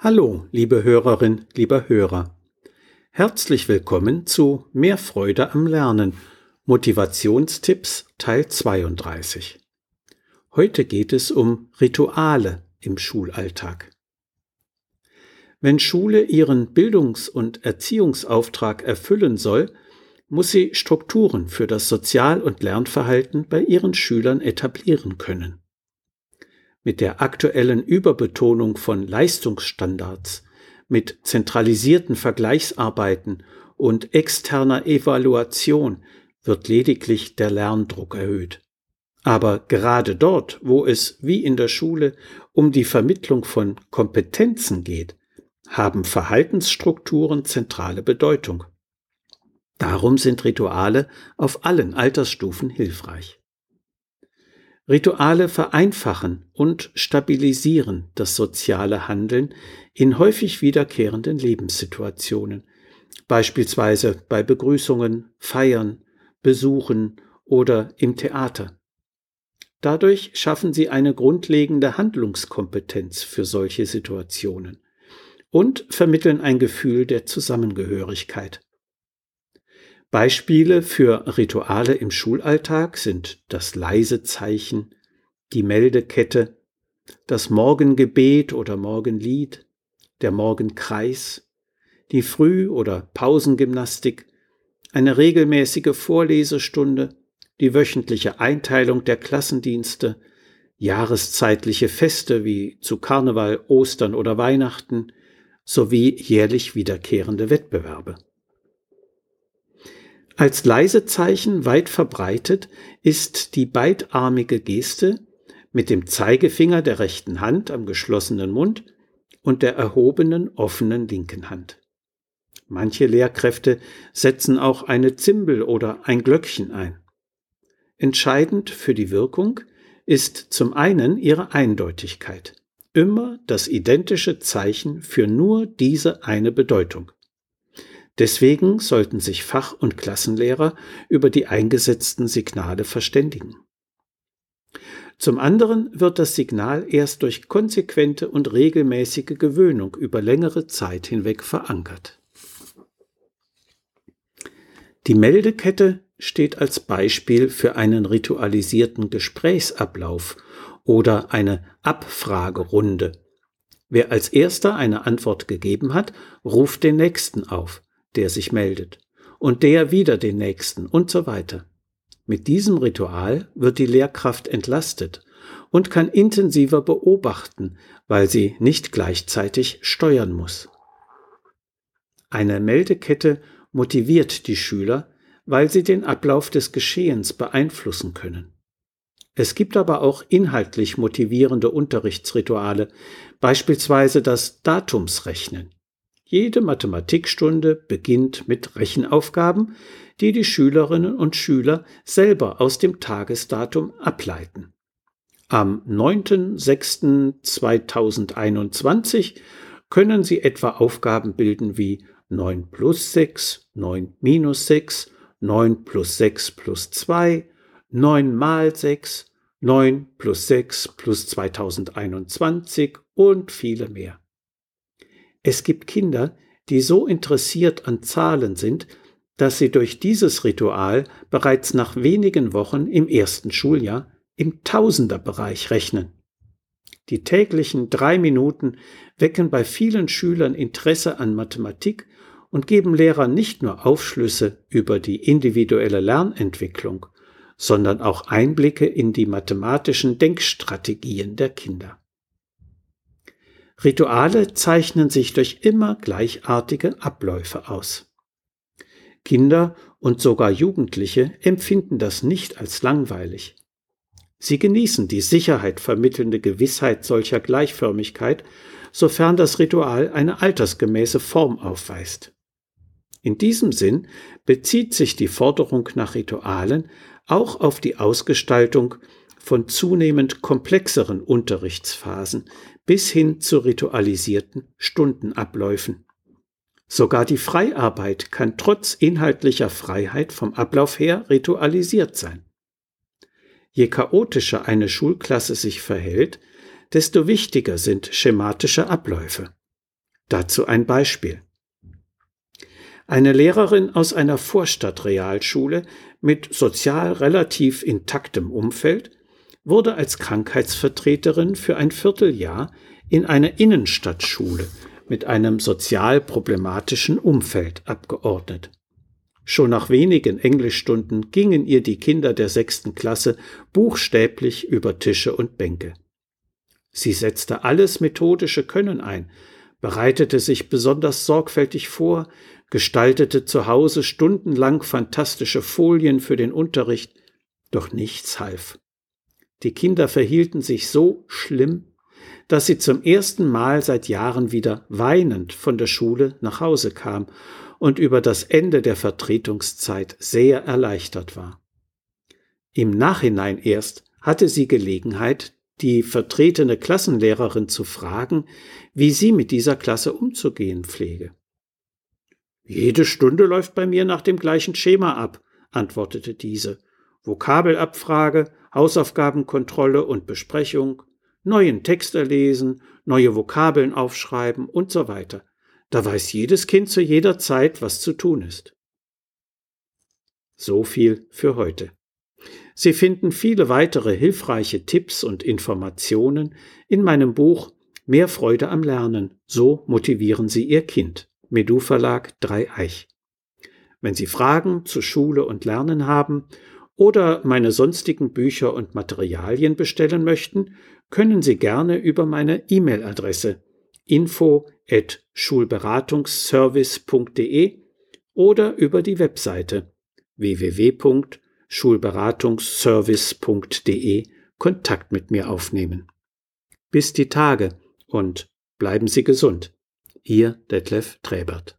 Hallo, liebe Hörerin, lieber Hörer. Herzlich willkommen zu Mehr Freude am Lernen. Motivationstipps Teil 32. Heute geht es um Rituale im Schulalltag. Wenn Schule ihren Bildungs- und Erziehungsauftrag erfüllen soll, muss sie Strukturen für das Sozial- und Lernverhalten bei ihren Schülern etablieren können mit der aktuellen Überbetonung von Leistungsstandards, mit zentralisierten Vergleichsarbeiten und externer Evaluation wird lediglich der Lerndruck erhöht. Aber gerade dort, wo es wie in der Schule um die Vermittlung von Kompetenzen geht, haben Verhaltensstrukturen zentrale Bedeutung. Darum sind Rituale auf allen Altersstufen hilfreich. Rituale vereinfachen und stabilisieren das soziale Handeln in häufig wiederkehrenden Lebenssituationen, beispielsweise bei Begrüßungen, Feiern, Besuchen oder im Theater. Dadurch schaffen sie eine grundlegende Handlungskompetenz für solche Situationen und vermitteln ein Gefühl der Zusammengehörigkeit. Beispiele für Rituale im Schulalltag sind das leise Zeichen, die Meldekette, das Morgengebet oder Morgenlied, der Morgenkreis, die Früh- oder Pausengymnastik, eine regelmäßige Vorlesestunde, die wöchentliche Einteilung der Klassendienste, jahreszeitliche Feste wie zu Karneval, Ostern oder Weihnachten sowie jährlich wiederkehrende Wettbewerbe. Als Leisezeichen weit verbreitet ist die beidarmige Geste mit dem Zeigefinger der rechten Hand am geschlossenen Mund und der erhobenen offenen linken Hand. Manche Lehrkräfte setzen auch eine Zimbel oder ein Glöckchen ein. Entscheidend für die Wirkung ist zum einen ihre Eindeutigkeit. Immer das identische Zeichen für nur diese eine Bedeutung. Deswegen sollten sich Fach- und Klassenlehrer über die eingesetzten Signale verständigen. Zum anderen wird das Signal erst durch konsequente und regelmäßige Gewöhnung über längere Zeit hinweg verankert. Die Meldekette steht als Beispiel für einen ritualisierten Gesprächsablauf oder eine Abfragerunde. Wer als erster eine Antwort gegeben hat, ruft den nächsten auf der sich meldet, und der wieder den nächsten und so weiter. Mit diesem Ritual wird die Lehrkraft entlastet und kann intensiver beobachten, weil sie nicht gleichzeitig steuern muss. Eine Meldekette motiviert die Schüler, weil sie den Ablauf des Geschehens beeinflussen können. Es gibt aber auch inhaltlich motivierende Unterrichtsrituale, beispielsweise das Datumsrechnen. Jede Mathematikstunde beginnt mit Rechenaufgaben, die die Schülerinnen und Schüler selber aus dem Tagesdatum ableiten. Am 9.06.2021 können Sie etwa Aufgaben bilden wie 9 plus 6, 9 minus 6, 9 plus 6 plus 2, 9 mal 6, 9 plus 6 plus 2021 und viele mehr. Es gibt Kinder, die so interessiert an Zahlen sind, dass sie durch dieses Ritual bereits nach wenigen Wochen im ersten Schuljahr im Tausenderbereich rechnen. Die täglichen drei Minuten wecken bei vielen Schülern Interesse an Mathematik und geben Lehrern nicht nur Aufschlüsse über die individuelle Lernentwicklung, sondern auch Einblicke in die mathematischen Denkstrategien der Kinder. Rituale zeichnen sich durch immer gleichartige Abläufe aus. Kinder und sogar Jugendliche empfinden das nicht als langweilig. Sie genießen die Sicherheit vermittelnde Gewissheit solcher Gleichförmigkeit, sofern das Ritual eine altersgemäße Form aufweist. In diesem Sinn bezieht sich die Forderung nach Ritualen auch auf die Ausgestaltung von zunehmend komplexeren Unterrichtsphasen bis hin zu ritualisierten Stundenabläufen. Sogar die Freiarbeit kann trotz inhaltlicher Freiheit vom Ablauf her ritualisiert sein. Je chaotischer eine Schulklasse sich verhält, desto wichtiger sind schematische Abläufe. Dazu ein Beispiel. Eine Lehrerin aus einer Vorstadtrealschule mit sozial relativ intaktem Umfeld wurde als Krankheitsvertreterin für ein Vierteljahr in eine Innenstadtschule mit einem sozial problematischen Umfeld abgeordnet. Schon nach wenigen Englischstunden gingen ihr die Kinder der sechsten Klasse buchstäblich über Tische und Bänke. Sie setzte alles methodische Können ein, bereitete sich besonders sorgfältig vor, gestaltete zu Hause stundenlang fantastische Folien für den Unterricht, doch nichts half. Die Kinder verhielten sich so schlimm, dass sie zum ersten Mal seit Jahren wieder weinend von der Schule nach Hause kam und über das Ende der Vertretungszeit sehr erleichtert war. Im Nachhinein erst hatte sie Gelegenheit, die vertretene Klassenlehrerin zu fragen, wie sie mit dieser Klasse umzugehen pflege. Jede Stunde läuft bei mir nach dem gleichen Schema ab, antwortete diese. Vokabelabfrage, Hausaufgabenkontrolle und Besprechung, neuen Text erlesen, neue Vokabeln aufschreiben und so weiter. Da weiß jedes Kind zu jeder Zeit, was zu tun ist. So viel für heute. Sie finden viele weitere hilfreiche Tipps und Informationen in meinem Buch Mehr Freude am Lernen. So motivieren Sie Ihr Kind. Medu Verlag Dreieich. Wenn Sie Fragen zu Schule und Lernen haben oder meine sonstigen Bücher und Materialien bestellen möchten, können Sie gerne über meine E-Mail-Adresse info at schulberatungsservice.de oder über die Webseite www.schulberatungsservice.de Kontakt mit mir aufnehmen. Bis die Tage und bleiben Sie gesund. Ihr Detlef Träbert.